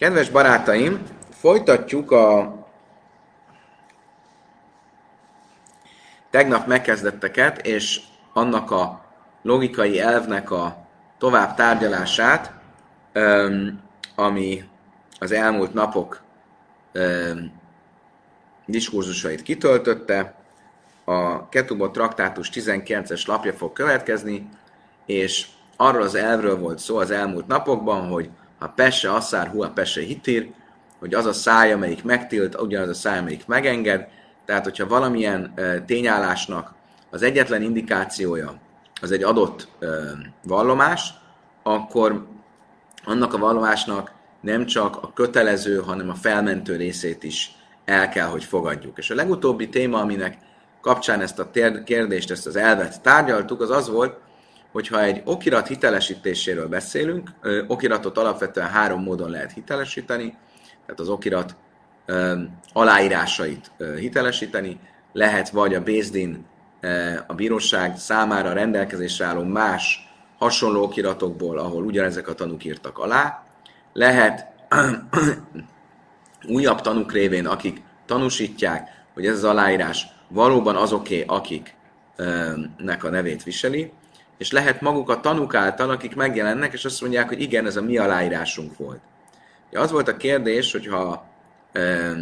Kedves barátaim, folytatjuk a tegnap megkezdetteket, és annak a logikai elvnek a tovább tárgyalását, ami az elmúlt napok diskurzusait kitöltötte. A Ketubot traktátus 19-es lapja fog következni, és arról az elvről volt szó az elmúlt napokban, hogy ha pesse asszár, hua pesse hitír, hogy az a száj, amelyik megtilt, ugyanaz a száj, amelyik megenged. Tehát, hogyha valamilyen tényállásnak az egyetlen indikációja az egy adott vallomás, akkor annak a vallomásnak nem csak a kötelező, hanem a felmentő részét is el kell, hogy fogadjuk. És a legutóbbi téma, aminek kapcsán ezt a kérdést, ezt az elvet tárgyaltuk, az az volt, hogyha egy okirat hitelesítéséről beszélünk, okiratot alapvetően három módon lehet hitelesíteni, tehát az okirat aláírásait hitelesíteni, lehet vagy a Bézdin, a bíróság számára rendelkezésre álló más hasonló okiratokból, ahol ugyanezek a tanúk írtak alá, lehet újabb tanúk révén, akik tanúsítják, hogy ez az aláírás valóban azoké, akiknek a nevét viseli, és lehet maguk a tanúk által, akik megjelennek, és azt mondják, hogy igen, ez a mi aláírásunk volt. Ja, az volt a kérdés, hogyha e,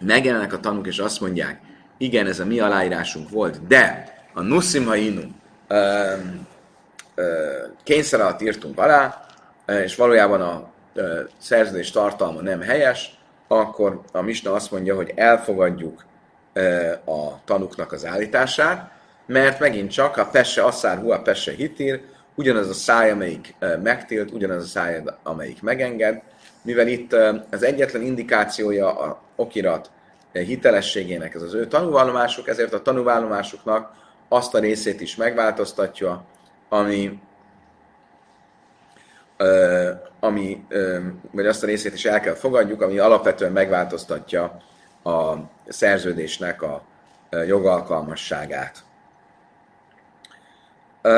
megjelennek a tanúk, és azt mondják, igen, ez a mi aláírásunk volt, de a Nussim Hainu e, kényszer alatt írtunk alá, és valójában a e, szerződés tartalma nem helyes, akkor a Misna azt mondja, hogy elfogadjuk e, a tanuknak az állítását, mert megint csak a pesse asszár hua pesse hitír, ugyanaz a száj, amelyik megtilt, ugyanaz a száj, amelyik megenged, mivel itt az egyetlen indikációja a okirat hitelességének ez az ő tanúvallomásuk, ezért a tanúvallomásuknak azt a részét is megváltoztatja, ami, ami vagy azt a részét is el kell fogadjuk, ami alapvetően megváltoztatja a szerződésnek a jogalkalmasságát.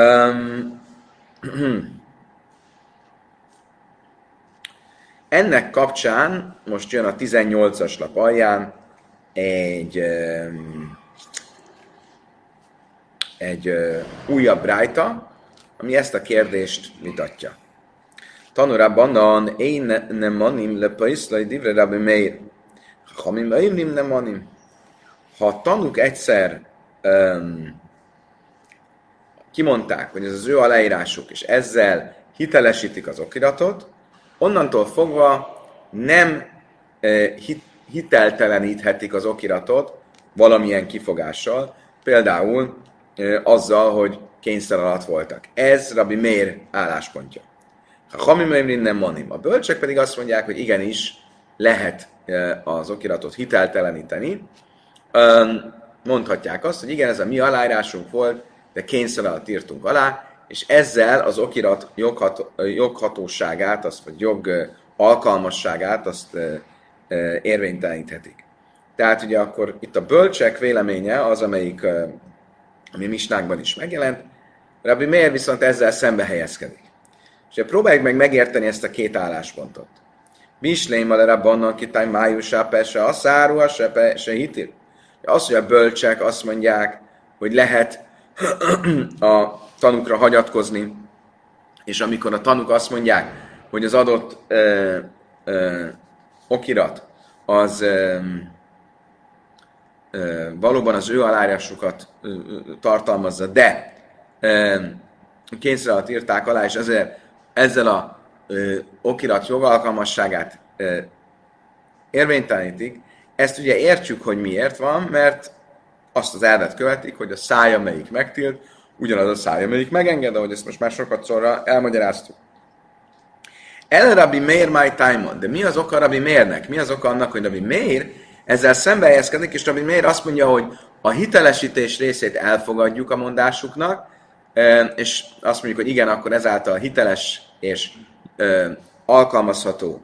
Ennek kapcsán most jön a 18-as lap alján egy, egy újabb rájta, ami ezt a kérdést vitatja. Tanulában én nem manim le paiszlai divre rabbi meir. Ha mi nem manim. Ha tanuk egyszer um, kimondták, hogy ez az ő aláírásuk, és ezzel hitelesítik az okiratot, onnantól fogva nem eh, hitelteleníthetik az okiratot valamilyen kifogással, például eh, azzal, hogy kényszer alatt voltak. Ez Rabbi Mér álláspontja. Ha Hamim nem manim. A bölcsek pedig azt mondják, hogy igenis lehet eh, az okiratot hitelteleníteni. Mondhatják azt, hogy igen, ez a mi aláírásunk volt, de kényszer alatt írtunk alá, és ezzel az okirat joghat, joghatóságát, azt, vagy jog alkalmasságát, azt érvényteleníthetik. Tehát ugye akkor itt a bölcsek véleménye az, amelyik ami misnákban is megjelent, Rabbi Meir viszont ezzel szembe helyezkedik. És próbáljuk meg megérteni ezt a két álláspontot. Mislém a rabbannak kitáj májusá persze a száru, se, se hitir. Az, hogy a bölcsek azt mondják, hogy lehet a tanukra hagyatkozni, és amikor a tanuk azt mondják, hogy az adott ö, ö, okirat az ö, ö, valóban az ő aláírásukat tartalmazza, de ö, kényszer alatt írták alá, és ezért ezzel a ö, okirat jogalkalmasságát ö, érvénytelenítik, ezt ugye értjük, hogy miért van, mert azt az elvet követik, hogy a száj, amelyik megtilt, ugyanaz a száj, amelyik megenged, ahogy ezt most már sokat szorra elmagyaráztuk. El Rabbi Meir my time de mi az oka Rabbi Meirnek? Mi az oka annak, hogy Rabbi Meir ezzel szembe helyezkedik, és Rabbi Meir azt mondja, hogy a hitelesítés részét elfogadjuk a mondásuknak, és azt mondjuk, hogy igen, akkor ezáltal hiteles és alkalmazható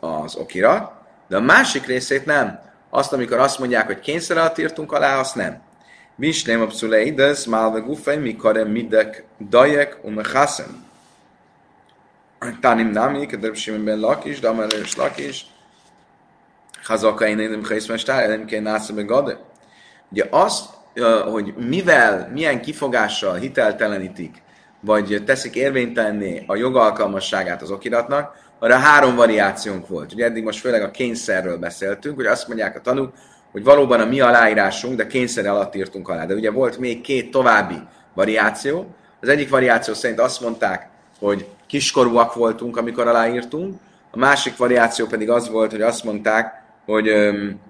az okira, de a másik részét nem azt, amikor azt mondják, hogy kényszer alatt írtunk alá, azt nem. Mislém a pszuleides, málva gufej, mikor midek dajek umechaszem. Tanim Nami, Kedreb Simonben Lakis, Damer és Lakis, Hazaka én nem Chaiszmestár, nem kell Násza meg Gade. Ugye azt, hogy mivel, milyen kifogással hiteltelenítik, vagy teszik érvénytelenné a jogalkalmasságát az okiratnak, arra három variációnk volt. Ugye eddig most főleg a kényszerről beszéltünk, hogy azt mondják a tanúk, hogy valóban a mi aláírásunk, de kényszer alatt írtunk alá. De ugye volt még két további variáció. Az egyik variáció szerint azt mondták, hogy kiskorúak voltunk, amikor aláírtunk, a másik variáció pedig az volt, hogy azt mondták, hogy öm,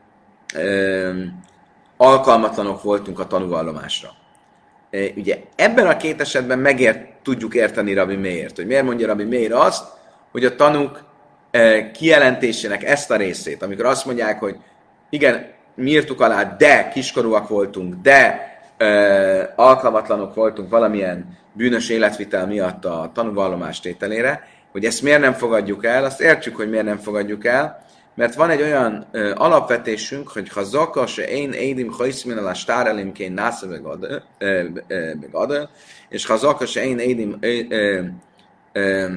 öm, alkalmatlanok voltunk a tanúvallomásra. E, ugye ebben a két esetben megért, tudjuk érteni Rabbi Meért, hogy miért mondja Rabbi Meir azt, hogy a tanúk e, kijelentésének ezt a részét, amikor azt mondják, hogy igen, mi írtuk alá, de kiskorúak voltunk, de e, alkalmatlanok voltunk valamilyen bűnös életvitel miatt a tanúvallomás tételére, hogy ezt miért nem fogadjuk el, azt értjük, hogy miért nem fogadjuk el, mert van egy olyan ö, alapvetésünk, hogy ha zaka se én édim hajszmin a stárelim kén násza meg és ha zaka se én édim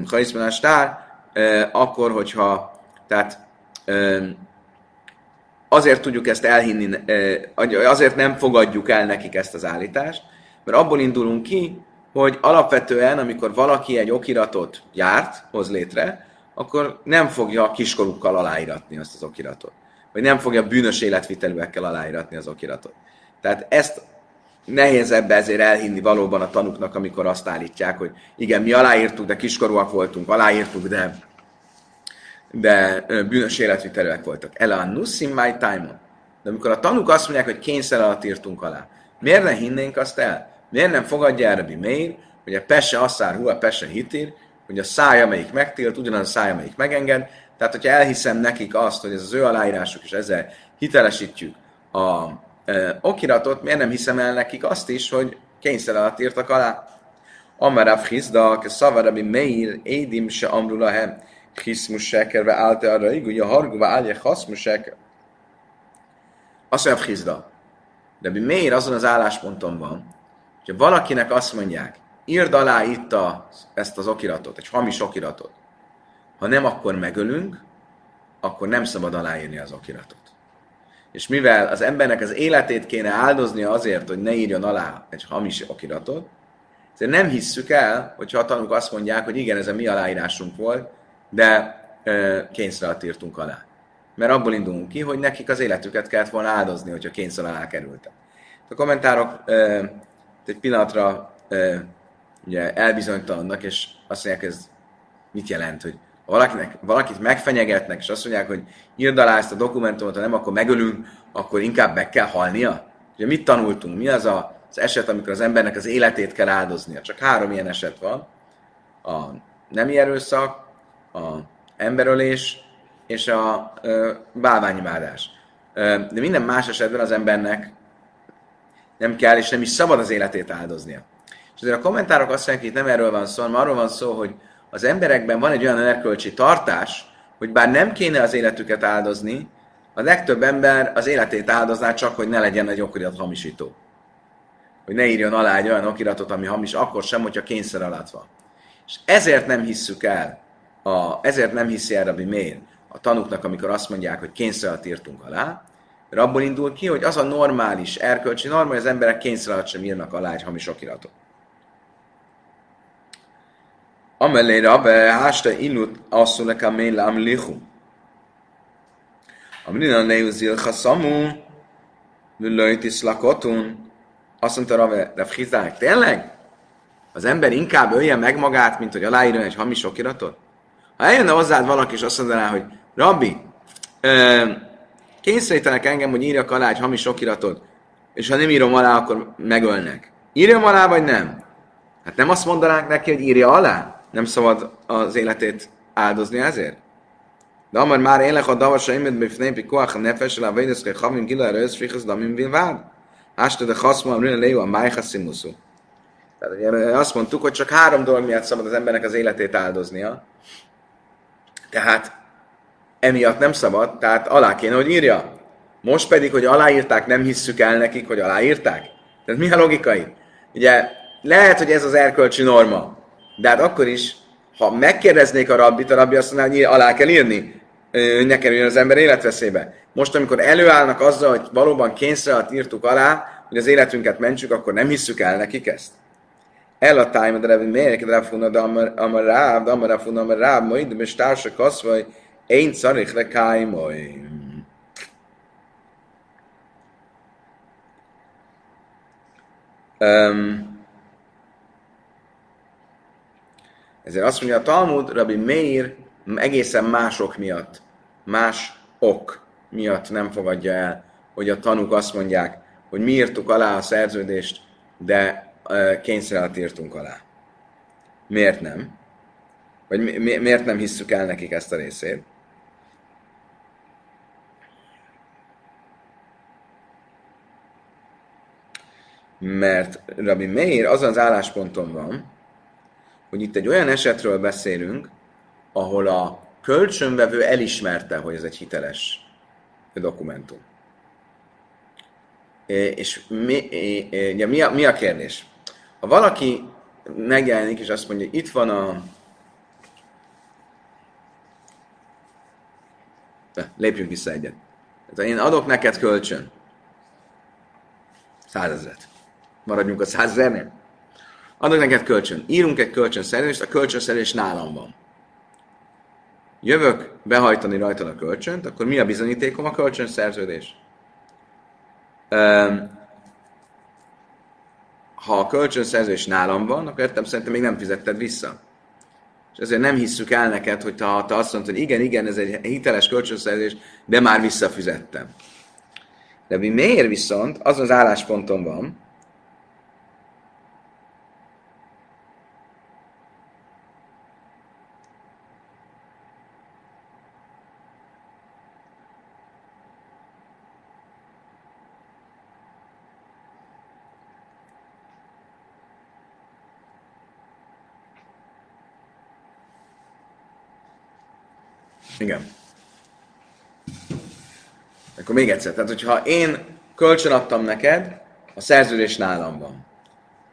hajszmin a stár, akkor, hogyha tehát azért tudjuk ezt elhinni, azért nem fogadjuk el nekik ezt az állítást, mert abból indulunk ki, hogy alapvetően, amikor valaki egy okiratot járt, hoz létre, akkor nem fogja a kiskorukkal aláíratni azt az okiratot. Vagy nem fogja bűnös életvitelűekkel aláíratni az okiratot. Tehát ezt nehézebb ezért elhinni valóban a tanuknak, amikor azt állítják, hogy igen, mi aláírtuk, de kiskorúak voltunk, aláírtuk, de, de bűnös életvitelőek voltak. Ele a nussim my time De amikor a tanuk azt mondják, hogy kényszer alatt írtunk alá, miért ne hinnénk azt el? Miért nem fogadja el Rabbi Meir, hogy a Pese Asszár Hua Pese Hitir, hogy a száj, amelyik megtilt, ugyanaz a száj, amelyik megenged. Tehát, hogyha elhiszem nekik azt, hogy ez az ő aláírásuk, és ezzel hitelesítjük a e, okiratot, miért nem hiszem el nekik azt is, hogy kényszer alatt írtak alá. Amarav Hizda, Szavarabi Meir, Édim se Amrulahe, Hiszmus sekerve állte arra igú, a hargva állja haszmus seker. Azt mondja Hizda. De Meir azon az állásponton van, hogyha valakinek azt mondják, írd alá itt a, ezt az okiratot, egy hamis okiratot. Ha nem, akkor megölünk, akkor nem szabad aláírni az okiratot. És mivel az embernek az életét kéne áldoznia azért, hogy ne írjon alá egy hamis okiratot, ezért nem hisszük el, hogyha a tanúk azt mondják, hogy igen, ez a mi aláírásunk volt, de e, kényszer alatt írtunk alá. Mert abból indulunk ki, hogy nekik az életüket kellett volna áldozni, hogyha kényszer alá kerültek. A kommentárok e, egy pillanatra e, ugye elbizonytalannak, és azt mondják, ez mit jelent, hogy valakinek, valakit megfenyegetnek, és azt mondják, hogy írd alá ezt a dokumentumot, ha nem, akkor megölünk, akkor inkább meg kell halnia. Ugye mit tanultunk? Mi az a, az eset, amikor az embernek az életét kell áldoznia? Csak három ilyen eset van. A nemi erőszak, a emberölés és a ö, bálványimádás. de minden más esetben az embernek nem kell és nem is szabad az életét áldoznia. És azért a kommentárok azt mondják, hogy itt nem erről van szó, hanem arról van szó, hogy az emberekben van egy olyan erkölcsi tartás, hogy bár nem kéne az életüket áldozni, a legtöbb ember az életét áldozná csak, hogy ne legyen egy okirat hamisító. Hogy ne írjon alá egy olyan okiratot, ami hamis, akkor sem, hogyha kényszer alatt van. És ezért nem hisszük el, a, ezért nem hiszi el Rabbi Meir a tanuknak, amikor azt mondják, hogy kényszer alatt írtunk alá, mert abból indul ki, hogy az a normális erkölcsi norma, hogy az emberek kényszer alatt sem írnak alá egy hamis okiratot. Amelé Rabbe, hásta inut asszulek a mély amlichu. Amrina neuzil chaszamu, villajtis lakotun. Azt mondta Rabbe, de Frizdának, tényleg? Az ember inkább ölje meg magát, mint hogy aláírjon egy hamis okiratot? Ha eljönne hozzád valaki, és azt mondaná, hogy Rabbi, kényszerítenek engem, hogy írjak alá egy hamis okiratot, és ha nem írom alá, akkor megölnek. Írjam alá, vagy nem? Hát nem azt mondanánk neki, hogy írja alá? Nem szabad az életét áldozni ezért? De amar már élek a davasa imed bifnei pikuach a nefes, a védesz, hogy havim gila erősz, fichasz, damim vilvád. Ásta de haszma, amrina leu a májha szimuszu. Tehát azt mondtuk, hogy csak három dolog miatt szabad az embernek az életét áldoznia. Tehát emiatt nem szabad, tehát alá kéne, hogy írja. Most pedig, hogy aláírták, nem hisszük el nekik, hogy aláírták. Tehát mi a logikai? Ugye lehet, hogy ez az erkölcsi norma, de hát akkor is, ha megkérdeznék a rabbit, a rabbi azt mondaná, hogy alá kell írni, ne kerüljön az ember életveszélybe. Most, amikor előállnak azzal, hogy valóban kényszer írtuk alá, hogy az életünket mentsük, akkor nem hisszük el nekik ezt. El a time, de Rebbe Mérek, de Rafuna, de Amar Ráb, de Amar Rafuna, Amar Ráb, majd, most társak az, hogy én szarik le kájmoj. Um, ezért azt mondja a Talmud, Rabbi Meir egészen mások miatt, más ok miatt nem fogadja el, hogy a tanúk azt mondják, hogy mi írtuk alá a szerződést, de kényszerelt írtunk alá. Miért nem? Vagy mi, mi, miért nem hisszük el nekik ezt a részét? Mert Rabbi Meir azon az állásponton van, hogy itt egy olyan esetről beszélünk, ahol a kölcsönvevő elismerte, hogy ez egy hiteles dokumentum. És mi, mi, a, mi a kérdés? Ha valaki megjelenik, és azt mondja, itt van a... Lépjünk vissza egyet. Tehát én adok neked kölcsön. Százezret. Maradjunk a százezernél. Adok neked kölcsön. Írunk egy kölcsönszerződést, a kölcsönszerződés nálam van. Jövök behajtani rajtad a kölcsönt, akkor mi a bizonyítékom a kölcsönszerződés? ha a kölcsönszerződés nálam van, akkor értem szerintem még nem fizetted vissza. És ezért nem hisszük el neked, hogy ha te azt mondod, hogy igen, igen, ez egy hiteles kölcsönszerződés, de már visszafizettem. De mi miért viszont az az állásponton van, Igen. Akkor még egyszer. Tehát, hogyha én kölcsön adtam neked, a szerződés nálam van.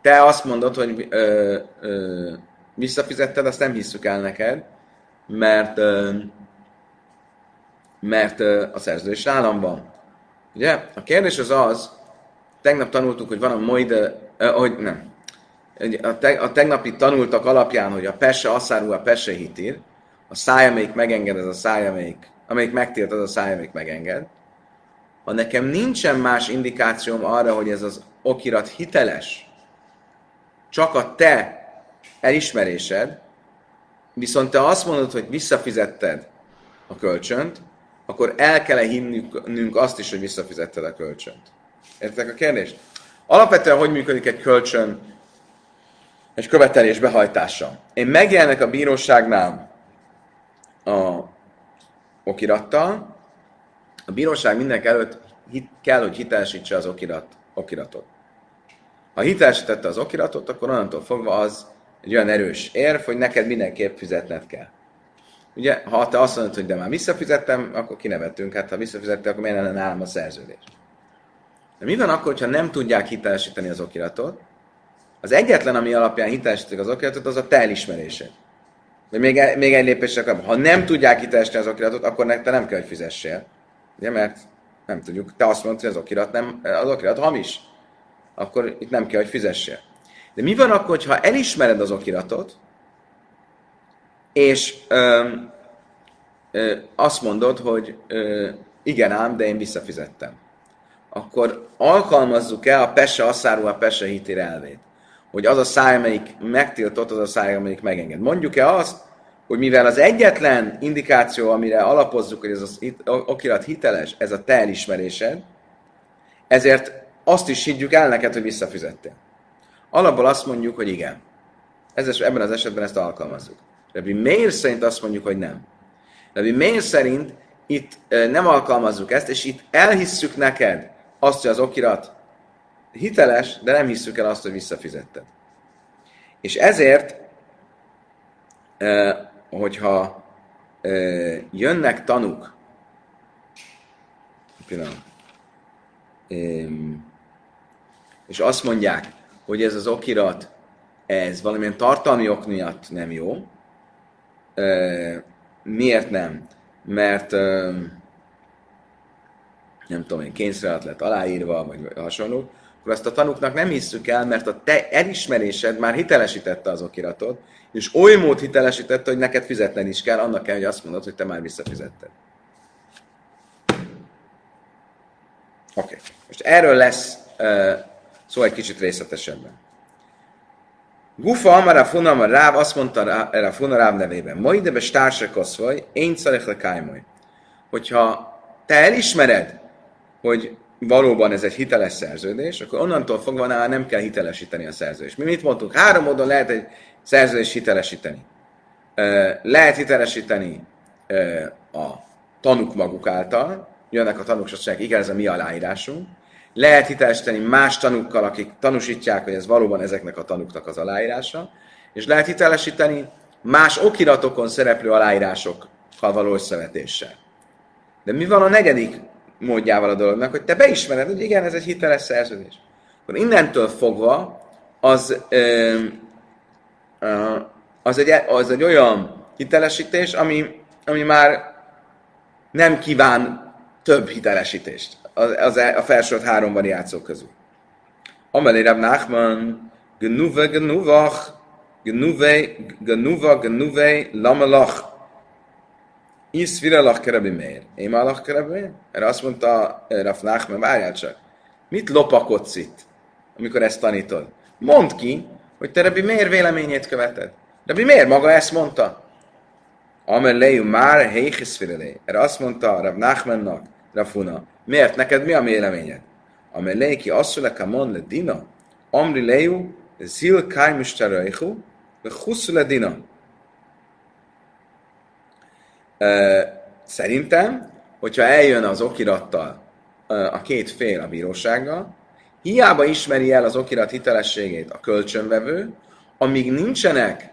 Te azt mondod, hogy ö, ö, visszafizetted, azt nem hisszük el neked, mert, ö, mert ö, a szerződés nálam van. Ugye? A kérdés az az, tegnap tanultuk, hogy van a ö, hogy nem, a, te, a tegnapi tanultak alapján, hogy a pesse asszárú a pesse hitír, a száj, amelyik megenged, az a száj, amelyik, amelyik megtilt, az a száj, amelyik megenged. Ha nekem nincsen más indikációm arra, hogy ez az okirat hiteles, csak a te elismerésed, viszont te azt mondod, hogy visszafizetted a kölcsönt, akkor el kell -e hinnünk azt is, hogy visszafizetted a kölcsönt. Értek a kérdést? Alapvetően hogy működik egy kölcsön, egy követelés behajtása? Én megjelenek a bíróságnál a okirattal, a bíróság mindenek előtt hit, kell, hogy hitelesítse az okirat, okiratot. Ha hitelesítette az okiratot, akkor onnantól fogva az egy olyan erős érv, hogy neked mindenképp fizetned kell. Ugye, ha te azt mondod, hogy de már visszafizettem, akkor kinevettünk, hát ha visszafizettem, akkor miért lenne nálam a szerződés? De mi van akkor, ha nem tudják hitelesíteni az okiratot? Az egyetlen, ami alapján hitelesítik az okiratot, az a te elismerésed. Vagy még, még egy lépésre Ha nem tudják hitelesni az okiratot, akkor te nem kell, hogy fizessél. Ugye, mert nem tudjuk. Te azt mondod, hogy az okirat, nem, az okirat hamis. Akkor itt nem kell, hogy fizessél. De mi van akkor, ha elismered az okiratot, és ö, ö, azt mondod, hogy ö, igen ám, de én visszafizettem. Akkor alkalmazzuk-e a pesse asszáró a pesse hitér elvét? Hogy az a száj, amelyik megtiltott, az a száj, amelyik megenged. Mondjuk-e azt, hogy mivel az egyetlen indikáció, amire alapozzuk, hogy ez az okirat hiteles, ez a te elismerésed, ezért azt is higgyük el neked, hogy visszafizettél. Alapból azt mondjuk, hogy igen. Ez, ebben az esetben ezt alkalmazzuk. Rabbi Meir szerint azt mondjuk, hogy nem. Rabbi Meir szerint itt nem alkalmazzuk ezt, és itt elhisszük neked azt, hogy az okirat hiteles, de nem hisszük el azt, hogy visszafizetted. És ezért, hogyha jönnek tanuk, pillanat, és azt mondják, hogy ez az okirat, ez valamilyen tartalmi ok miatt nem jó, miért nem? Mert nem tudom én, kényszerület lett aláírva, vagy hasonló, akkor azt a tanuknak nem hisszük el, mert a te elismerésed már hitelesítette az okiratot, és oly mód hitelesítette, hogy neked fizetned is kell, annak kell, hogy azt mondod, hogy te már visszafizetted. Oké. Okay. Most erről lesz uh, szó egy kicsit részletesebben. Gufa Amara Funam Ráv azt mondta erre a Ráv nevében, majd be stárse koszvaj, én szarek le. Hogyha te elismered, hogy valóban ez egy hiteles szerződés, akkor onnantól fogva nála nem kell hitelesíteni a szerződést. Mi mit mondtunk? Három módon lehet egy szerződést hitelesíteni. Lehet hitelesíteni a tanuk maguk által, jönnek a tanúk, és igen, ez a mi aláírásunk. Lehet hitelesíteni más tanúkkal, akik tanúsítják, hogy ez valóban ezeknek a tanúknak az aláírása, és lehet hitelesíteni más okiratokon szereplő aláírásokkal való összevetéssel. De mi van a negyedik módjával a dolognak, hogy te beismered, hogy igen, ez egy hiteles szerződés. Akkor innentől fogva az, ö, ö, az, egy, az egy olyan hitelesítés, ami, ami már nem kíván több hitelesítést az, az a felsorolt három variáció közül. Amelé Rab Nachman, Genuve, Genuvach, Genuve, Genuva, Genuve, Lamelach, Isz viralach kerebi meir. Én alach kerebi? Erre azt mondta eh, Raf Nachman, várjál csak. Mit lopakodsz itt, amikor ezt tanítod? Mondd ki, hogy te Rabbi miért véleményét követed. Rabbi miért maga ezt mondta? Amer leju már heichis Erre azt mondta Rab Nachmannak, Rafuna, miért? Neked mi a véleményed? Amer leju ki asszule kamon le dina, amri leju zil ve le dina. Szerintem, hogyha eljön az okirattal a két fél a bírósággal, hiába ismeri el az okirat hitelességét a kölcsönvevő, amíg nincsenek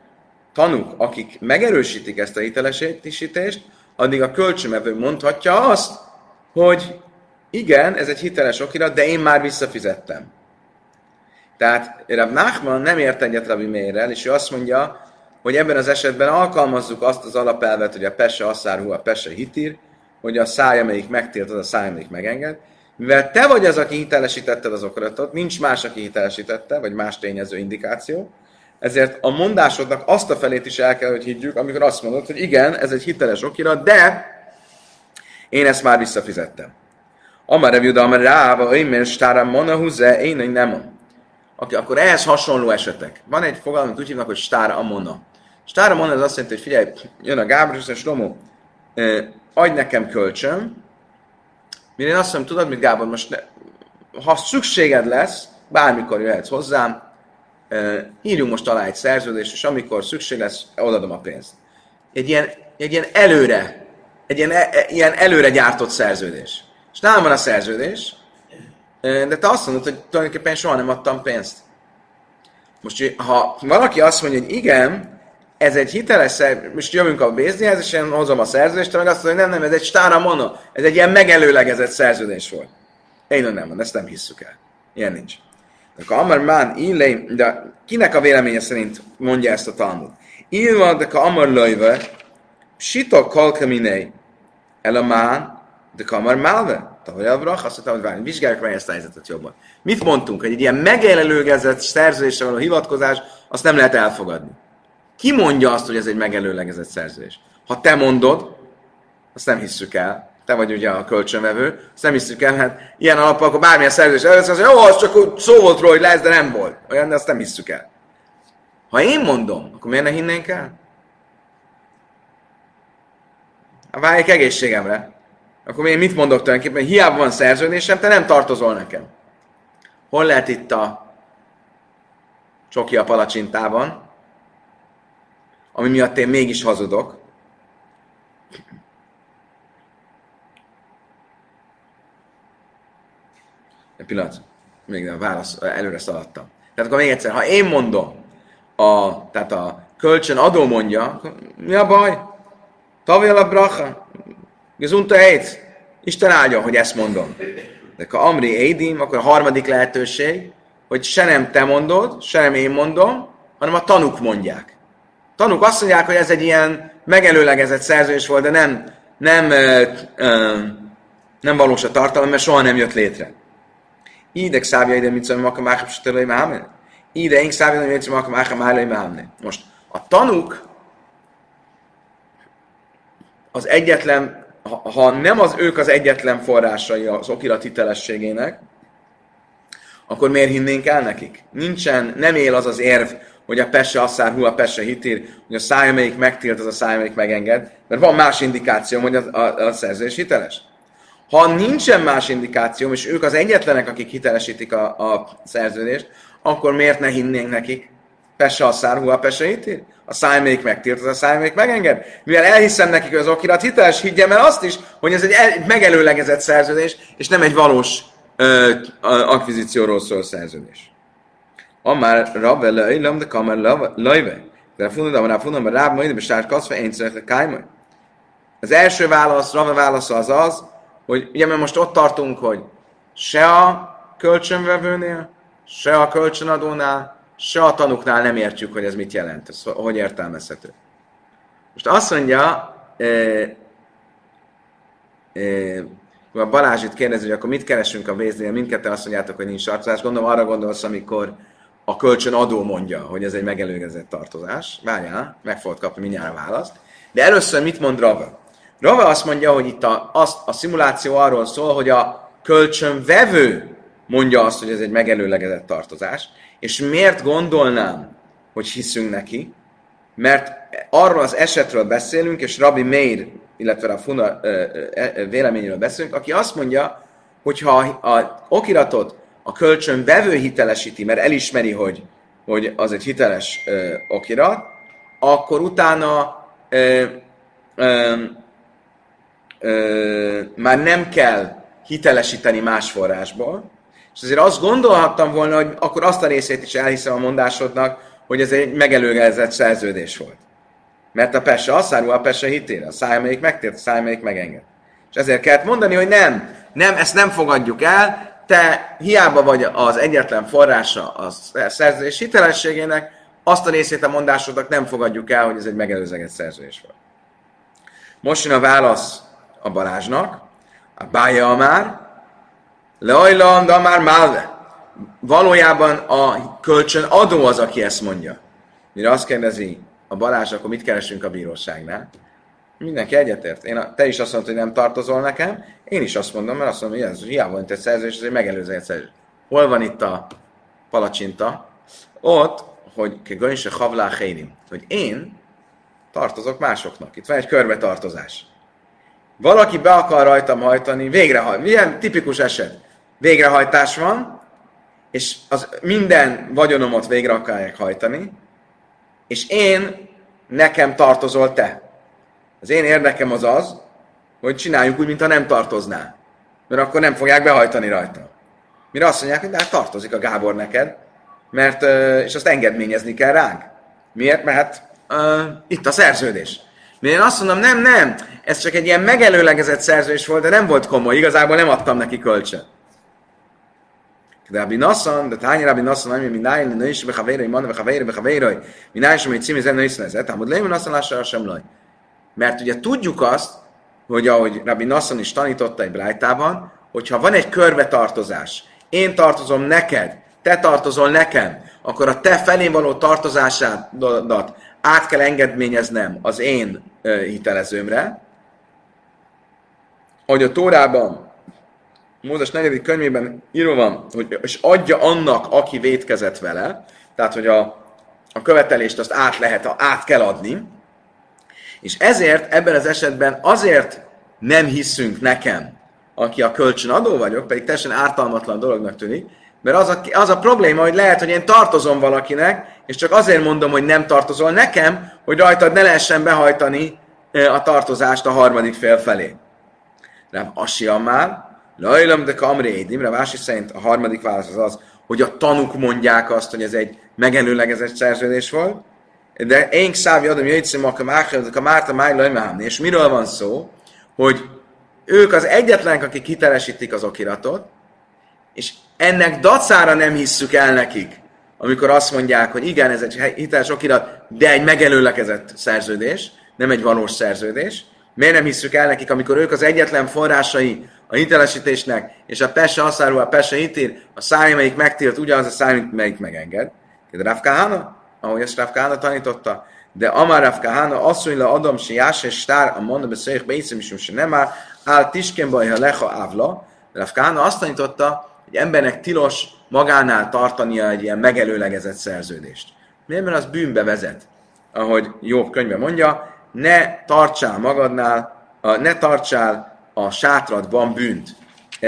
tanuk, akik megerősítik ezt a hitelesítést, addig a kölcsönvevő mondhatja azt, hogy igen, ez egy hiteles okirat, de én már visszafizettem. Tehát Rab Nachman nem ért egyet Rabbi Meirrel, és ő azt mondja, hogy ebben az esetben alkalmazzuk azt az alapelvet, hogy a pese asszárhu, a pese hitír, hogy a száj, amelyik megtilt, az a száj, amelyik megenged. Mivel te vagy az, aki hitelesítetted az okiratot, nincs más, aki hitelesítette, vagy más tényező indikáció, ezért a mondásodnak azt a felét is el kell, hogy higgyük, amikor azt mondod, hogy igen, ez egy hiteles okirat, de én ezt már visszafizettem. Amar revjuda, amar ráva, öjmér stára monahuze, én nem. Aki, akkor ehhez hasonló esetek. Van egy fogalom, úgy hívnak, hogy stára amona. Stára mondja, az azt jelenti, hogy figyelj, jön a Gábor, és azt mondja, adj nekem kölcsön, mire én azt mondom, tudod mit Gábor, most ne, ha szükséged lesz, bármikor jöhetsz hozzám, írjunk most alá egy szerződést, és amikor szükség lesz, odaadom a pénzt. Egy ilyen, egy ilyen előre, egy ilyen, e, e ilyen előre gyártott szerződés. És nálam van a szerződés, de te azt mondod, hogy tulajdonképpen soha nem adtam pénzt. Most, ha valaki azt mondja, hogy igen, ez egy hiteles szerződés, most jövünk a Béznihez, és én hozom a szerződést, meg azt mondja, hogy nem, nem, ez egy stára mono, ez egy ilyen megelőlegezett szerződés volt. Én nem mondom, ezt nem hisszük el. Ilyen nincs. De Amar Mán, illé, de kinek a véleménye szerint mondja ezt a Talmud? Ilva, de Amar Löjve, Sita Kalkaminei, El a Mán, de Amar Málve, Tavaly a Brach, azt mondta, hogy várj, vizsgáljuk meg ezt a helyzetet jobban. Mit mondtunk, hogy egy ilyen megelőlegezett szerződésre való hivatkozás, azt nem lehet elfogadni. Ki mondja azt, hogy ez egy megelőlegezett szerződés? Ha te mondod, azt nem hisszük el. Te vagy ugye a kölcsönvevő, azt nem hisszük el, hát ilyen alapon akkor bármilyen szerződés először az, hogy jó, az csak szó volt róla, hogy lesz, de nem volt. Olyan, de azt nem hisszük el. Ha én mondom, akkor miért ne hinnénk el? Hát váljék egészségemre. Akkor én mit mondok tulajdonképpen? Hiába van szerződésem, te nem tartozol nekem. Hol lehet itt a csoki a palacsintában? Ami miatt én mégis hazudok. Egy pillanat, még a válasz, előre szaladtam. Tehát akkor még egyszer, ha én mondom, a, tehát a kölcsön adó mondja, mi a baj? Tavjal a bracha, gezunta ejt, Isten áldja, hogy ezt mondom. De ha Amri Édim, akkor a harmadik lehetőség, hogy se nem te mondod, se nem én mondom, hanem a tanuk mondják. Tanúk azt mondják, hogy ez egy ilyen megelőlegezett szerződés volt, de nem, nem, ö, ö, nem valós a tartalom, mert soha nem jött létre. Idek szávja ide, mit szóval maka mákam sütölői mámne. Ide én szávja, mit szóval maka mákam májlői mámne. Most a tanúk az egyetlen, ha, ha nem az ők az egyetlen forrásai az okirat hitelességének, akkor miért hinnénk el nekik? Nincsen, nem él az az érv, hogy a pesse asszár, hu a pesse hitír, hogy a száj, amelyik megtilt, az a száj, amelyik megenged, mert van más indikáció, hogy a, a, a szerződés hiteles. Ha nincsen más indikáció, és ők az egyetlenek, akik hitelesítik a, a szerződést, akkor miért ne hinnénk nekik? Pesse asszár, hu a pesse hitír? A száj, amelyik megtilt, az a száj, amelyik megenged. Mivel elhiszem nekik, hogy az okirat hiteles, higgyem el azt is, hogy ez egy, egy megelőlegezett szerződés, és nem egy valós ö, akvizícióról szól szerződés. Amár Rabbe leilem, de kamar lajve. De fundam, rá fundam, ráb majd, de sár kaszfa, én kájmaj. Az első válasz, Rabbe válasza az az, hogy ugye mert most ott tartunk, hogy se a kölcsönvevőnél, se a kölcsönadónál, se a tanuknál nem értjük, hogy ez mit jelent, ez hogy értelmezhető. Most azt mondja, e, e, a Balázs itt kérdezi, hogy akkor mit keresünk a véznél, mindketten azt mondjátok, hogy nincs tartozás. Gondolom arra gondolsz, amikor a kölcsön adó mondja, hogy ez egy megelőgezett tartozás. Várjál, meg fogod kapni mindjárt a választ. De először mit mond Rava? Rava azt mondja, hogy itt a, az, a szimuláció arról szól, hogy a kölcsönvevő mondja azt, hogy ez egy megelőlegezett tartozás. És miért gondolnám, hogy hiszünk neki? Mert arról az esetről beszélünk, és Rabbi Meir illetve a Funa véleményről beszélünk, aki azt mondja, hogy ha a okiratot a kölcsön vevő hitelesíti, mert elismeri, hogy, hogy az egy hiteles ö, okirat, akkor utána ö, ö, ö, már nem kell hitelesíteni más forrásból, és azért azt gondolhattam volna, hogy akkor azt a részét is elhiszem a mondásodnak, hogy ez egy megelőgelezett szerződés volt. Mert a pesse asszárul a pesse hitére, a száj, amelyik megtért, a száj, amelyik megenged. És ezért kellett mondani, hogy nem, nem, ezt nem fogadjuk el, te hiába vagy az egyetlen forrása a szerződés hitelességének, azt a részét a mondásodnak nem fogadjuk el, hogy ez egy megelőzeget szerződés volt. Most jön a válasz a Balázsnak, a bája már, leajland a már málve. Valójában a kölcsön adó az, aki ezt mondja. Mire azt kérdezi a Balázs, akkor mit keresünk a bíróságnál? Mindenki egyetért. Én te is azt mondod, hogy nem tartozol nekem, én is azt mondom, mert azt mondom, hogy ez hiába van egy szerződés, ez egy megelőző szerződés. Hol van itt a palacsinta? Ott, hogy se havlá hogy én tartozok másoknak. Itt van egy körbetartozás. Valaki be akar rajtam hajtani, végrehajt. Milyen tipikus eset? Végrehajtás van, és az minden vagyonomat végre akarják hajtani, és én, nekem tartozol te. Az én érdekem az az, hogy csináljuk úgy, mintha nem tartoznál. Mert akkor nem fogják behajtani rajta. Mire azt mondják, hogy hát tartozik a Gábor neked, mert, és azt engedményezni kell ránk. Miért? Mert hát uh, itt a szerződés. Mert én azt mondom, nem, nem, ez csak egy ilyen megelőlegezett szerződés volt, de nem volt komoly, igazából nem adtam neki kölcsön. De Rabbi Nassan, de Tányi Rabbi Nassan, ami mindáj, de nős bechavérai, manna bechavérai, bechavérai, mindáj sem egy című zenő iszlezett, ám lévő Nassan lássa sem laj. Mert ugye tudjuk azt, hogy ahogy Rabbi Nassan is tanította egy brájtában, hogyha van egy körbetartozás, én tartozom neked, te tartozol nekem, akkor a te felé való tartozásádat át kell engedményeznem az én hitelezőmre, hogy a Tórában Mózes negyedik könyvében írva van, hogy és adja annak, aki vétkezett vele, tehát, hogy a, a követelést azt át lehet, át kell adni, és ezért ebben az esetben azért nem hiszünk nekem, aki a kölcsönadó vagyok, pedig teljesen ártalmatlan dolognak tűnik, mert az a, az a probléma, hogy lehet, hogy én tartozom valakinek, és csak azért mondom, hogy nem tartozol nekem, hogy rajtad ne lehessen behajtani a tartozást a harmadik fél felé. Nem, Asi már, Lajlam de kamré édim, Vási szerint a harmadik válasz az az, hogy a tanuk mondják azt, hogy ez egy megelőlegezett szerződés volt, de én szávi adom jöjtszem a a márta máj És miről van szó? Hogy ők az egyetlenek, akik hitelesítik az okiratot, és ennek dacára nem hisszük el nekik, amikor azt mondják, hogy igen, ez egy hiteles okirat, de egy megelőlekezett szerződés, nem egy valós szerződés. Miért nem hiszük el nekik, amikor ők az egyetlen forrásai a hitelesítésnek, és a Pesse asszáró, a Pesse hitér, a száj, melyik megtilt, ugyanaz a száj, melyik megenged. De Rav Kahana, ahogy ezt Rav Kahana tanította, de Amar Rav Kahana, asszonyla Adam si Jás és Stár, a mondom, beszéljük be, hiszem is, se nem áll, áll Tisken ha leha ávla. Rav azt tanította, hogy embernek tilos magánál tartania egy ilyen megelőlegezett szerződést. Miért? Mert az bűnbe vezet. Ahogy Jobb könyve mondja, ne tartsál magadnál, ne tartsál a sátradban bűnt. E,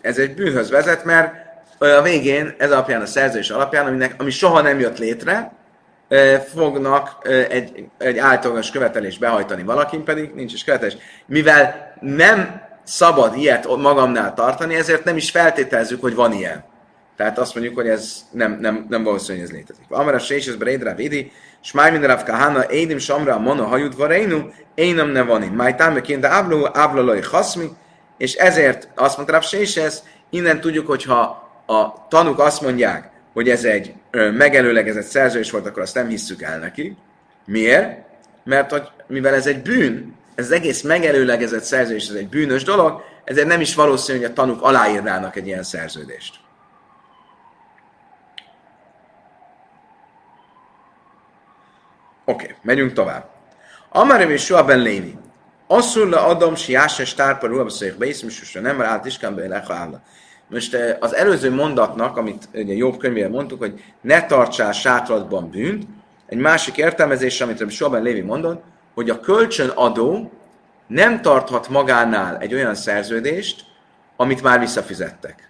ez egy bűnhöz vezet, mert a végén, ez alapján a szerződés alapján, aminek, ami soha nem jött létre, fognak egy, egy általános követelést behajtani, valakin pedig nincs is követelés. Mivel nem szabad ilyet magamnál tartani, ezért nem is feltételezzük, hogy van ilyen. Tehát azt mondjuk, hogy ez nem, nem, nem valószínű, hogy ez létezik. Amara Séshez Berédra Vidi, és máj minden Rav Kahana, Édim Samra, Mono Hajud Vareinu, Énem ne van én. Máj támbe kint, Ábló, Haszmi, és ezért azt mondta Rav innen tudjuk, hogyha a tanuk azt mondják, hogy ez egy megelőlegezett szerződés volt, akkor azt nem hisszük el neki. Miért? Mert hogy mivel ez egy bűn, ez az egész megelőlegezett szerződés, ez egy bűnös dolog, ezért nem is valószínű, hogy a tanuk aláírnának egy ilyen szerződést. Oké, okay, megyünk tovább. Amarem és Soha ben Lévi. Asszul le adom, si jáses tárpa ruha beszéljük be, iszmi nem rá iskán be leha. Most eh, az előző mondatnak, amit ugye jobb könyvére mondtuk, hogy ne tartsál sátradban bűnt, egy másik értelmezés, amit Soha ben Lévi mondott, hogy a kölcsönadó nem tarthat magánál egy olyan szerződést, amit már visszafizettek.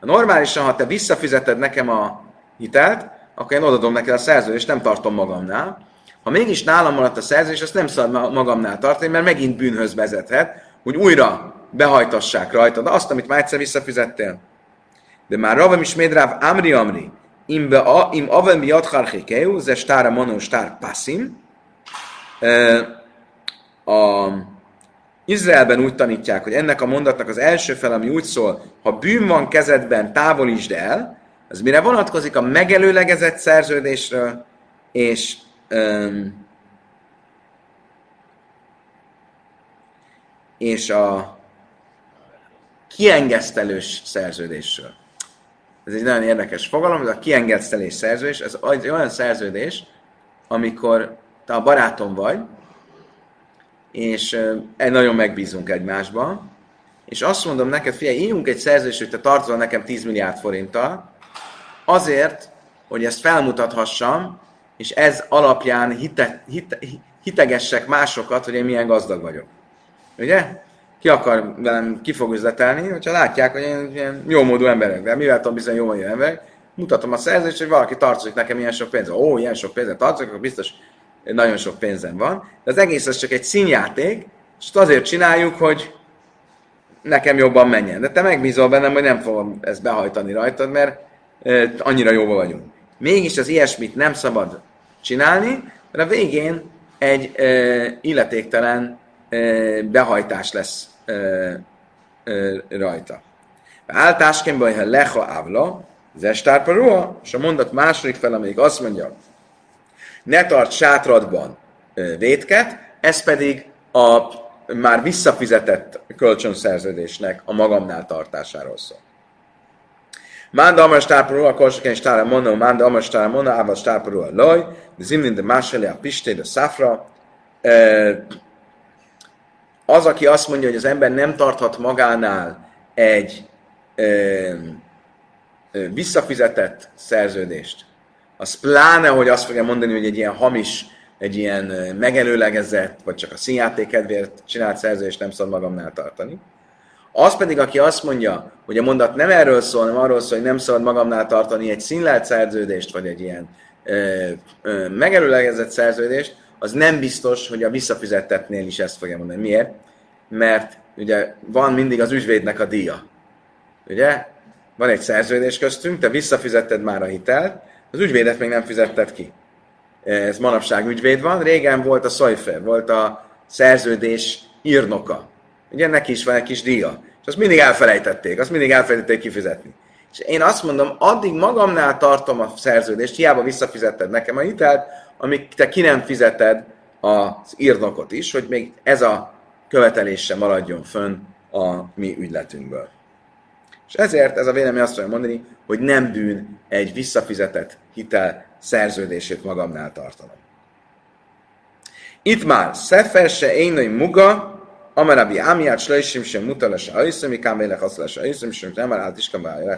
Normálisan, ha te visszafizeted nekem a hitelt, akkor én odadom neked a szerződést, nem tartom magamnál. Ha mégis nálam maradt a szerződés, azt nem szabad magamnál tartani, mert megint bűnhöz vezethet, hogy újra behajtassák rajtad azt, amit már egyszer visszafizettél. De már Ravam is Médráv Amri Amri, im, a, im avel mi adharchikeu, ze stára mono stár passim, a Izraelben úgy tanítják, hogy ennek a mondatnak az első fel, ami úgy szól, ha bűn van kezedben, távolítsd el, az mire vonatkozik a megelőlegezett szerződésről, és um, és a kiengesztelős szerződésről. Ez egy nagyon érdekes fogalom, ez a kiengesztelés szerződés, ez olyan szerződés, amikor te a barátom vagy, és nagyon megbízunk egymásban, és azt mondom neked, figyelj, írjunk egy szerződést, hogy te tartozol nekem 10 milliárd forinttal, azért, hogy ezt felmutathassam, és ez alapján hite, hite, hitegessek másokat, hogy én milyen gazdag vagyok. Ugye? Ki akar velem, ki fog üzletelni, hogyha látják, hogy én ilyen jómódú emberek, de mivel tudom bizony jómódú emberek, mutatom a szerződést, hogy valaki tartozik nekem ilyen sok pénz. Ó, ilyen sok pénzem tartozik, akkor biztos nagyon sok pénzem van. De az egész ez csak egy színjáték, és azért csináljuk, hogy nekem jobban menjen. De te megbízol bennem, hogy nem fogom ezt behajtani rajtad, mert annyira jóval vagyunk. Mégis az ilyesmit nem szabad csinálni, mert a végén egy illetéktelen behajtás lesz rajta. Áltásként ha leha ávla, zestárparua, és a mondat második fel, amelyik azt mondja, ne tart sátradban vétket, ez pedig a már visszafizetett kölcsönszerződésnek a magamnál tartásáról szól. Manda amar stáporú, a korsaken stára monna, manda amar monna, ával stáporú a loj, de zimlin de máseli a pisté, de szafra. Az, aki azt mondja, hogy az ember nem tarthat magánál egy visszafizetett szerződést, az pláne, hogy azt fogja mondani, hogy egy ilyen hamis, egy ilyen megelőlegezett, vagy csak a színjáték kedvéért csinált szerződést nem szabad magamnál tartani. Az pedig, aki azt mondja, hogy a mondat nem erről szól, hanem arról szól, hogy nem szabad magamnál tartani egy színlelt szerződést, vagy egy ilyen ö, ö, megelőlegezett szerződést, az nem biztos, hogy a visszafizettetnél is ezt fogja mondani. Miért? Mert ugye van mindig az ügyvédnek a díja. Ugye? Van egy szerződés köztünk, te visszafizetted már a hitelt, az ügyvédet még nem fizetted ki. Ez manapság ügyvéd van, régen volt a Szajfer, volt a szerződés írnoka. Ugye neki is van egy kis díja. És azt mindig elfelejtették, azt mindig elfelejtették kifizetni. És én azt mondom, addig magamnál tartom a szerződést, hiába visszafizetted nekem a hitelt, amíg te ki nem fizeted az írnokot is, hogy még ez a követelése maradjon fönn a mi ügyletünkből. És ezért ez a vélemény azt fogja mondani, hogy nem bűn egy visszafizetett hitel szerződését magamnál tartanom. Itt már Szefer se énai muga, Amarabi Amiát, Slöjsim sem mutalas a hajszömi, kámélek haszlás a hajszömi, sem nem át is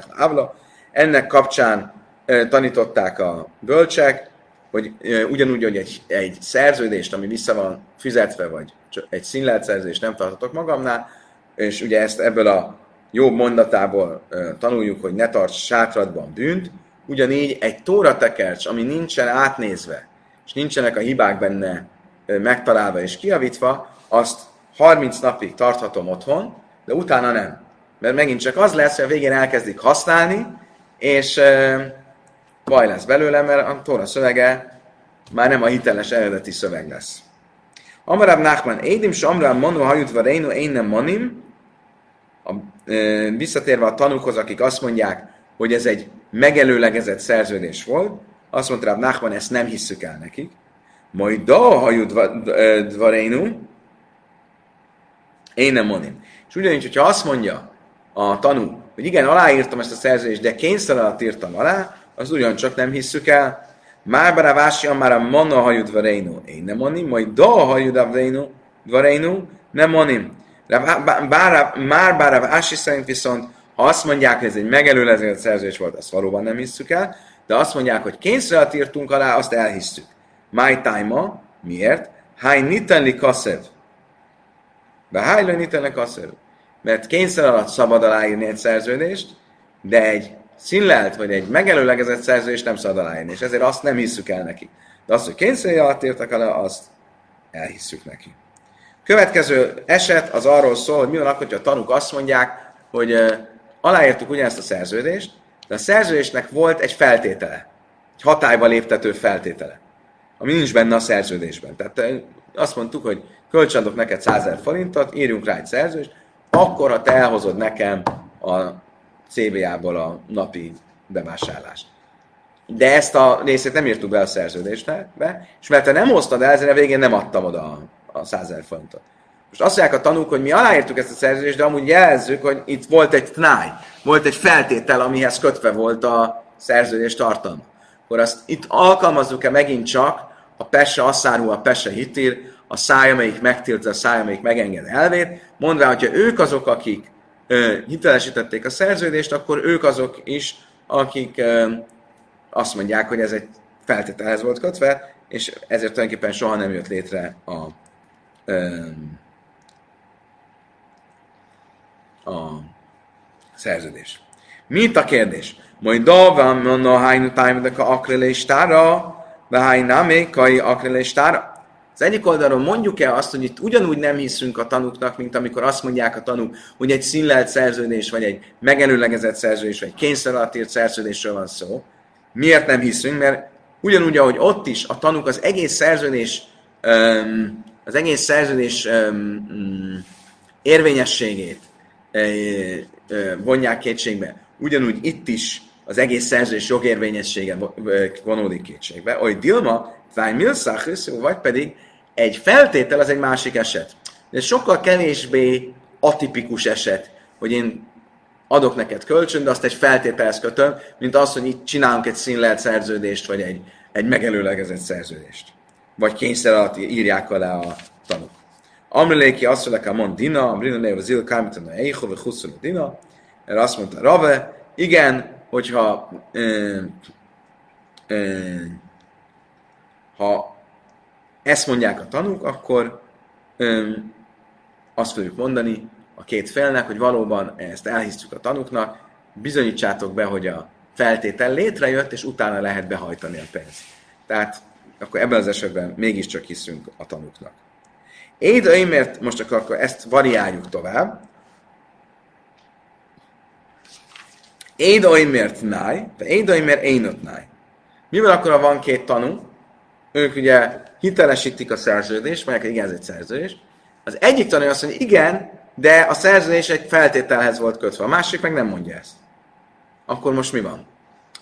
ávla. Ennek kapcsán e, tanították a bölcsek, hogy ugyanúgy, hogy egy, egy szerződést, ami vissza van fizetve, vagy egy színlelt szerződést nem tartotok magamnál, és ugye ezt ebből a jobb mondatából tanuljuk, hogy ne tarts sátradban bűnt, ugyanígy egy tóratekercs, ami nincsen átnézve, és nincsenek a hibák benne megtalálva és kiavítva, azt 30 napig tarthatom otthon, de utána nem. Mert megint csak az lesz, hogy a végén elkezdik használni, és baj lesz belőle, mert a Tóra szövege már nem a hiteles eredeti szöveg lesz. Amarab Nachman, Édim Samra Manu Hajutva Reinu Én nem Manim, a, e, visszatérve a tanúkhoz, akik azt mondják, hogy ez egy megelőlegezett szerződés volt, azt mondta Rab Nachman, ezt nem hisszük el nekik. Majd da hajutva Reinu, én nem mondom. És ugyanígy, hogyha azt mondja a tanú, hogy igen, aláírtam ezt a szerződést, de kényszer alatt írtam alá, az ugyancsak nem hisszük el. Már bár vási, már a manna hajud vareinu, én nem mondom, majd da hajud vareinu, nem. Bár, már bár a vási szerint viszont, ha azt mondják, hogy ez egy megelőlezett szerződés volt, azt valóban nem hisszük el, de azt mondják, hogy kényszer alatt írtunk alá, azt elhisszük. My time miért? Háj nitenli kaszev. Behájlő nitenek aszerű. Mert kényszer alatt szabad aláírni egy szerződést, de egy színlelt vagy egy megelőlegezett szerződést nem szabad aláírni, és ezért azt nem hisszük el neki. De azt, hogy kényszer alatt írtak alá, azt elhisszük neki. Következő eset az arról szól, hogy mi van akkor, hogy a tanúk azt mondják, hogy uh, aláírtuk ugyanezt a szerződést, de a szerződésnek volt egy feltétele, egy hatályba léptető feltétele, ami nincs benne a szerződésben. Tehát azt mondtuk, hogy kölcsönadok neked 100 forintot, írjunk rá egy szerződést, akkor, ha te elhozod nekem a CBA-ból a napi bevásárlást. De ezt a részét nem írtuk be a szerződésbe, és mert te nem hoztad el, ezért a végén nem adtam oda a, a 100 forintot. Most azt mondják a tanúk, hogy mi aláírtuk ezt a szerződést, de amúgy jelezzük, hogy itt volt egy tnáj, volt egy feltétel, amihez kötve volt a szerződés tartalma. Akkor azt itt alkalmazzuk-e megint csak a Pesse asszárú, a Pesse hitír, a száj, amelyik megtiltja, a száj, amelyik megenged elvét, mondvá, hogyha ők azok, akik hitelesítették a szerződést, akkor ők azok is, akik azt mondják, hogy ez egy feltételhez volt kötve, és ezért tulajdonképpen soha nem jött létre a, a szerződés. Mit a kérdés? Majd davám, mondja, hájnu tájmedek a akriléstára, de hájnámé, kai akriléstára. Az egyik oldalon mondjuk el azt, hogy itt ugyanúgy nem hiszünk a tanúknak, mint amikor azt mondják a tanúk, hogy egy színlelt szerződés, vagy egy megelőlegezett szerződés, vagy egy kényszer alatt írt szerződésről van szó. Miért nem hiszünk? Mert ugyanúgy, ahogy ott is a tanúk az egész szerződés, az egész szerződés érvényességét vonják kétségbe, ugyanúgy itt is az egész szerződés jogérvényessége vonódik kétségbe. Hogy Dilma, vagy pedig egy feltétel az egy másik eset. De sokkal kevésbé atipikus eset, hogy én adok neked kölcsön, de azt egy feltételhez kötöm, mint az, hogy itt csinálunk egy színlelt szerződést, vagy egy, egy megelőlegezett szerződést. Vagy kényszer alatt írják alá a tanuk. Amriléki azt mondja, mond Dina, Amriléki az il kámítana eicho, vagy huszul Dina, erre azt mondta Rave, igen, hogyha ö, ö, ha ezt mondják a tanúk, akkor öm, azt fogjuk mondani a két félnek, hogy valóban ezt elhisztük a tanúknak, bizonyítsátok be, hogy a feltétel létrejött, és utána lehet behajtani a pénzt. Tehát akkor ebben az esetben mégiscsak hiszünk a tanúknak. Édaimért, most akkor, akkor ezt variáljuk tovább. Édaimért náj, vagy édaimért énot náj. Mi van akkor, ha van két tanú, ők ugye hitelesítik a szerződést, melyek igen, ez egy szerződés. Az egyik tanulja azt mondja, igen, de a szerződés egy feltételhez volt kötve, a másik meg nem mondja ezt. akkor most mi van?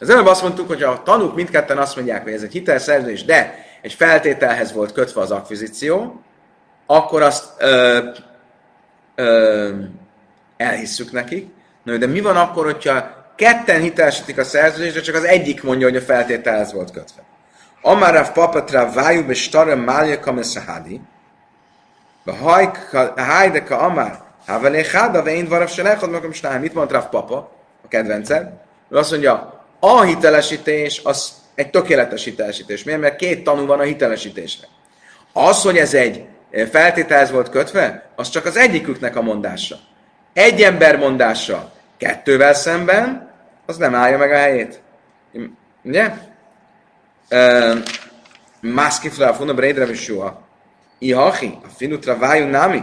Az előbb azt mondtuk, hogy a tanúk mindketten azt mondják, hogy ez egy hitelszerződés, de egy feltételhez volt kötve az akvizíció, akkor azt ö, ö, elhisszük nekik. Na, de mi van akkor, hogyha ketten hitelesítik a szerződést, de csak az egyik mondja, hogy a feltételhez volt kötve? Amarav papatra vájú be starra málja kameszahadi, Hajdeka amár, Havelé Háda, Vein Varav Selechad, Magam Stály. Mit mond Rav Papa, a kedvenced? Ő azt mondja, a hitelesítés az egy tökéletes hitelesítés. Miért? Mert két tanú van a hitelesítésre. Az, hogy ez egy feltételhez volt kötve, az csak az egyiküknek a mondása. Egy ember mondása kettővel szemben, az nem állja meg a helyét. Ugye? Mászkifra a funa bredre visua. Ihachi, a finutra vájú nami.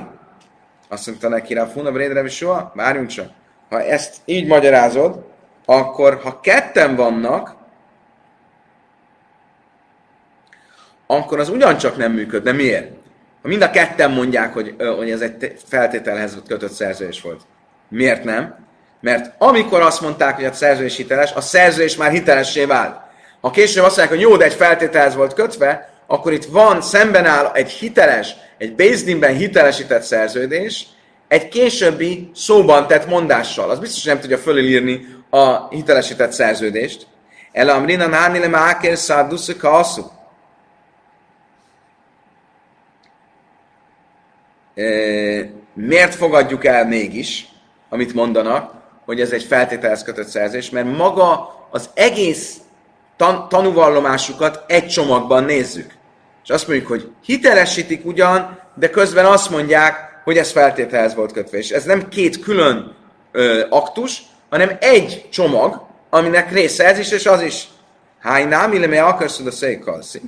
Azt mondta neki rá, funa bredre visua, várjunk csak. Ha ezt így magyarázod, akkor ha ketten vannak, akkor az ugyancsak nem működne. Miért? Ha mind a ketten mondják, hogy, hogy ez egy feltételhez kötött szerződés volt. Miért nem? Mert amikor azt mondták, hogy a szerződés hiteles, a szerződés már hitelessé vált. Ha később azt mondják, hogy jó, de egy feltételhez volt kötve, akkor itt van, szemben áll egy hiteles, egy Bézdinben hitelesített szerződés, egy későbbi szóban tett mondással. Az biztos, hogy nem tudja fölülírni a hitelesített szerződést. El amrina náni le máker szádusza kasszú. Miért fogadjuk el mégis, amit mondanak, hogy ez egy feltételhez kötött szerzés, mert maga az egész tan- tanúvallomásukat egy csomagban nézzük. És azt mondjuk, hogy hitelesítik ugyan, de közben azt mondják, hogy ez feltételhez volt kötve. És ez nem két külön ö, aktus, hanem egy csomag, aminek része ez is, és az is. Háj nem, illetve akarsz a székalszi.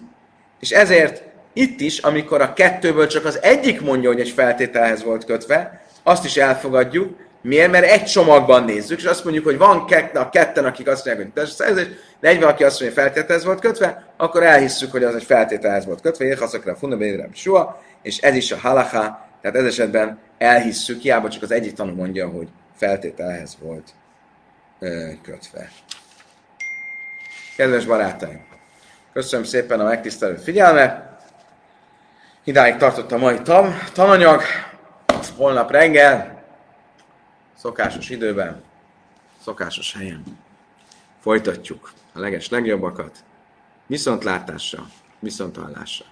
És ezért itt is, amikor a kettőből csak az egyik mondja, hogy egy feltételhez volt kötve, azt is elfogadjuk. Miért? Mert egy csomagban nézzük, és azt mondjuk, hogy van a ketten, akik azt mondják, hogy szerzés, de egy valaki azt mondja, hogy feltételhez volt kötve, akkor elhisszük, hogy az egy feltételhez volt kötve, érhaszakra fundabérem soha, és ez is a halaká, tehát ez esetben elhisszük, hiába csak az egyik tanú mondja, hogy feltételhez volt kötve. Kedves barátaim! Köszönöm szépen a megtisztelő figyelmet! Idáig tartott a mai tam, tananyag. Holnap reggel, szokásos időben, szokásos helyen. Folytatjuk a leges legjobbakat. Viszontlátásra, viszonthallásra.